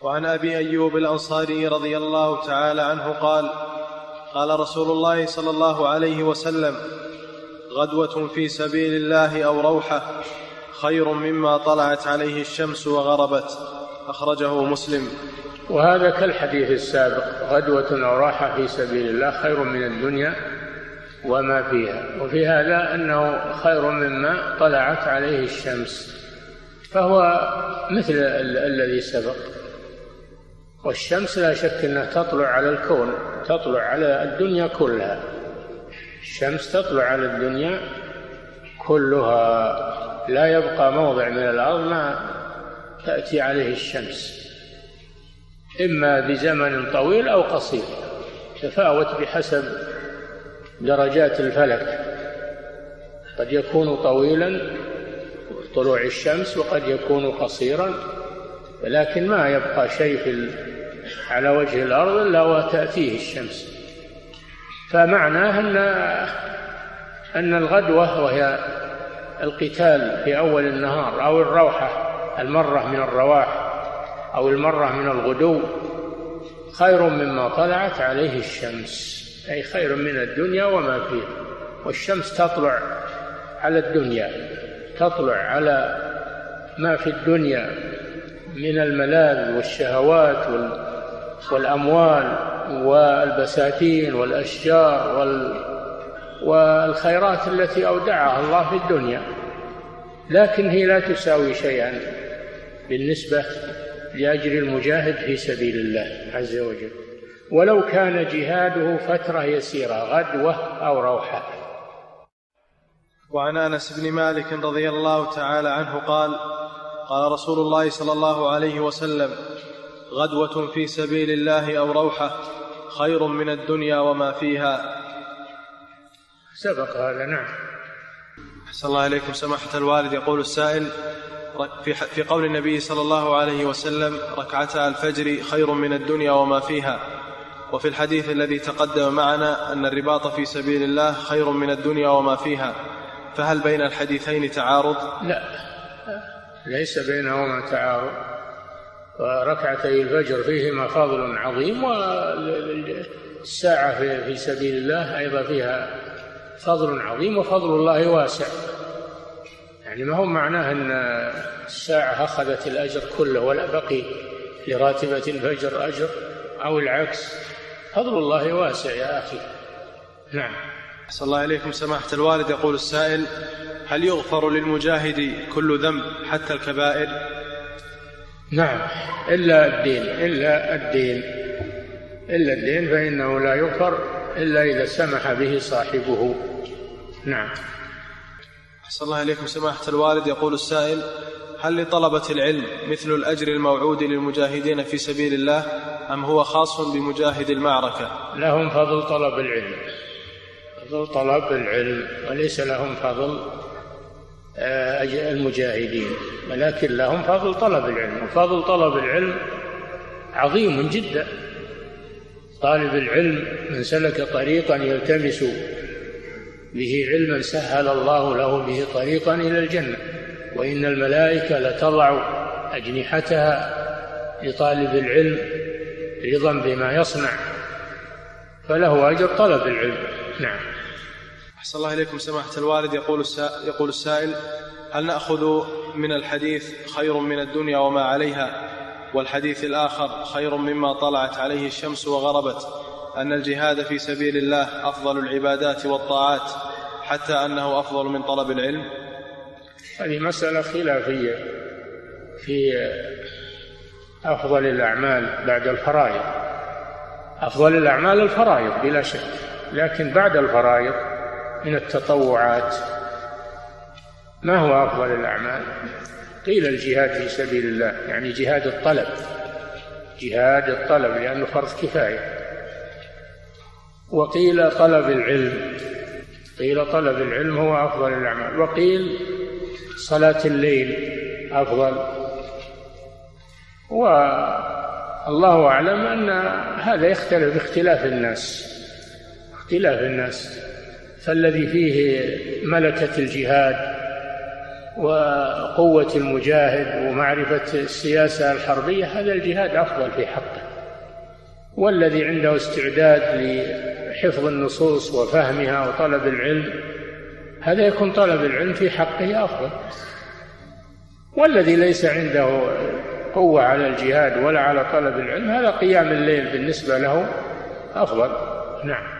وعن أبي أيوب الأنصاري رضي الله تعالى عنه قال قال رسول الله صلى الله عليه وسلم غدوة في سبيل الله أو روحة خير مما طلعت عليه الشمس وغربت. أخرجه مسلم. وهذا كالحديث السابق غدوة أو راحة في سبيل الله خير من الدنيا وما فيها. وفي هذا أنه خير مما طلعت عليه الشمس. فهو مثل الذي سبق. والشمس لا شك إنها تطلع على الكون تطلع على الدنيا كلها. الشمس تطلع على الدنيا كلها. لا يبقى موضع من الأرض ما تأتي عليه الشمس. إما بزمن طويل أو قصير تفاوت بحسب درجات الفلك. قد يكون طويلا طلوع الشمس وقد يكون قصيرا لكن ما يبقى شيء في على وجه الأرض إلا وتأتيه الشمس. فمعناه أن أن الغدوة وهي القتال في أول النهار أو الروحة المرة من الرواح أو المرة من الغدو خير مما طلعت عليه الشمس. أي خير من الدنيا وما فيها. والشمس تطلع على الدنيا تطلع على ما في الدنيا. من الملاذ والشهوات والأموال والبساتين والأشجار والخيرات التي أودعها الله في الدنيا. لكن هي لا تساوي شيئا بالنسبة لأجر المجاهد في سبيل الله عز وجل. ولو كان جهاده فترة يسيرة غدوة أو روحة. وعن أنس بن مالك رضي الله تعالى عنه قال قال رسول الله صلى الله عليه وسلم غدوة في سبيل الله أو روحة خير من الدنيا وما فيها. سبق هذا نعم. أحسن الله إليكم. سماحة الوالد يقول السائل في, في قول النبي صلى الله عليه وسلم ركعتا الفجر خير من الدنيا وما فيها. وفي الحديث الذي تقدم معنا أن الرباط في سبيل الله خير من الدنيا وما فيها. فهل بين الحديثين تعارض؟ لا. ليس بينهما تعارض. وركعتي الفجر فيهما فضل عظيم والساعة في سبيل الله أيضا فيها فضل عظيم وفضل الله واسع. يعني ما هو معناه أن الساعة أخذت الأجر كله ولا بقي لراتبة الفجر أجر أو العكس؟ فضل الله واسع يا أخي. نعم. أحسن الله إليكم سماحة الوالد. يقول السائل هل يغفر للمجاهد كل ذنب حتى الكبائر؟ نعم إلا الدين إلا الدين إلا الدين فإنه لا يغفر إلا إذا سمح به صاحبه. نعم. أحسن الله إليكم سماحة الوالد. يقول السائل هل لطلبة العلم مثل الأجر الموعود للمجاهدين في سبيل الله أم هو خاص بمجاهد المعركة؟ لهم فضل طلب العلم. فضل طلب العلم وليس لهم فضل آه، المجاهدين ولكن لهم فضل طلب العلم وفضل طلب العلم عظيم جدا. طالب العلم من سلك طريقا يلتمس به علما سهل الله له به طريقا إلى الجنة. وإن الملائكة لتضع أجنحتها لطالب العلم رضا بما يصنع فله أجر طلب العلم. نعم. أحسن الله إليكم سماحة الوالد. يقول يقول السائل هل نأخذ من الحديث خير من الدنيا وما عليها؟ والحديث الآخر خير مما طلعت عليه الشمس وغربت. أن الجهاد في سبيل الله أفضل العبادات والطاعات حتى أنه أفضل من طلب العلم. هذه مسألة خلافية في أفضل الأعمال بعد الفرائض. أفضل الأعمال الفرائض بلا شك. لكن بعد الفرائض من التطوعات. ما هو أفضل الأعمال؟ قيل الجهاد في سبيل الله يعني جهاد الطلب. جهاد الطلب لأنه فرض كفاية. وقيل طلب العلم. قيل طلب العلم هو أفضل الأعمال. وقيل صلاة الليل أفضل. والله أعلم أن هذا يختلف باختلاف الناس. اختلاف الناس. فالذي فيه ملكة الجهاد وقوة المجاهد ومعرفة السياسة الحربية هذا الجهاد أفضل في حقه. والذي عنده استعداد لحفظ النصوص وفهمها وطلب العلم هذا يكون طلب العلم في حقه أفضل. والذي ليس عنده قوة على الجهاد ولا على طلب العلم هذا قيام الليل بالنسبة له أفضل. نعم.